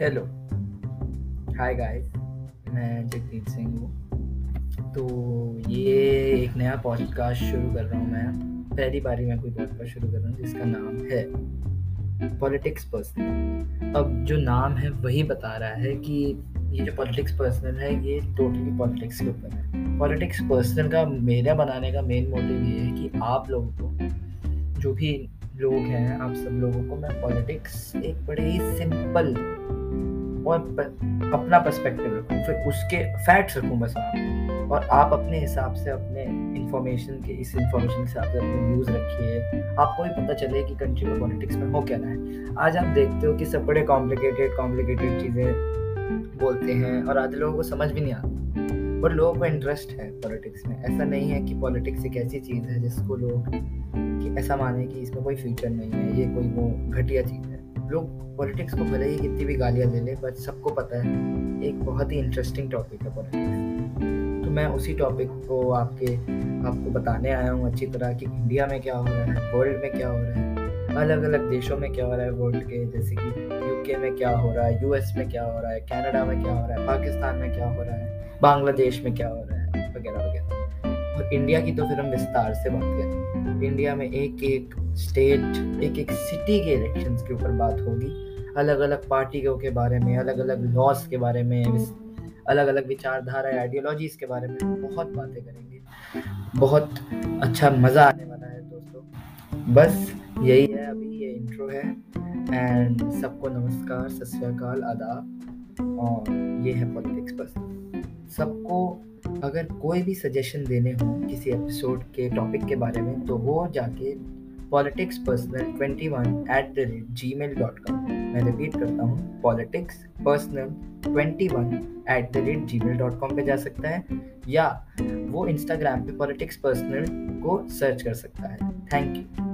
Hello hi guys मैं जगदीप सिंह हूँ। तो ये एक नया पॉडकास्ट शुरू कर रहा हूँ मैं। पहली बारी मैं कोई पॉडकास्ट शुरू कर रहा हूँ जिसका नाम है पॉलिटिक्स पर्सनल अब जो नाम है, वही बता रहा है कि ये जो पॉलिटिक्स पर्सनल है, ये टोटली पॉलिटिक्स के ऊपर है। पॉलिटिक्स पर्सनल का मेरा बनाने का मेन मोटिव ये है कि आप लोगों को, जो भी लोग हैं, आप सब लोगों को मैं पॉलिटिक्स एक बड़े ही सिंपल और अपना पर्सपेक्टिव रखूँ, फिर उसके फैक्ट्स रखूँ बस। आप और आप अपने हिसाब से, अपने इंफॉर्मेशन के, इस इंफॉर्मेशन के हिसाब से अपने व्यूज़ रखिए। आपको भी पता चले कि कंट्री में पॉलिटिक्स में हो क्या रहा है। आज आप देखते हो कि सब बड़े कॉम्प्लिकेटेड कॉम्प्लिकेटेड चीज़ें बोलते हैं और आधे लोगों को समझ भी नहीं आता। और लोगों को इंटरेस्ट है पॉलिटिक्स में। ऐसा नहीं है कि पॉलिटिक्स एक ऐसी चीज़ है जिसको लोग कि ऐसा माने कि इसमें कोई फ्यूचर नहीं है, ये कोई वो घटिया चीज़। लोग पॉलिटिक्स को भले ही कितनी भी गालियाँ ले ले बट सबको पता है, एक बहुत ही इंटरेस्टिंग टॉपिक है पॉलिटिक्स तो मैं उसी टॉपिक को आपके, आपको बताने आया हूँ अच्छी तरह कि इंडिया में क्या हो रहा है वर्ल्ड में क्या हो रहा है अलग अलग देशों में क्या हो रहा है वर्ल्ड के, जैसे कि यूके में क्या हो रहा है यूएस में क्या हो रहा है कनाडा में क्या हो रहा है पाकिस्तान में क्या हो रहा है बांग्लादेश में क्या हो रहा है, वगैरह वगैरह। और इंडिया की तो फिर हम विस्तार से बात करेंगे इंडिया में एक एक स्टेट एक एक सिटी के इलेक्शन के ऊपर बात होगी। अलग अलग पार्टियों के बारे में अलग अलग लॉस के बारे में अलग अलग विचारधारा आइडियोलॉजीज के बारे में बहुत बातें करेंगे। बहुत अच्छा मज़ा आने वाला है दोस्तों। बस यही है, अभी ये इंट्रो है। एंड सबको नमस्कार, सत आदाब। और ये है पॉलिटिक्स बस। सबको अगर कोई भी सजेशन देने हो किसी एपिसोड के टॉपिक के बारे में तो वो जाके politics personal twenty one at the rate Gmail dot com मैं रिपीट करता हूँ politics personal twenty one at the rate Gmail dot com पर जा सकता है, या वो इंस्टाग्राम पे पॉलिटिक्स पर्सनल को सर्च कर सकता है. Thank you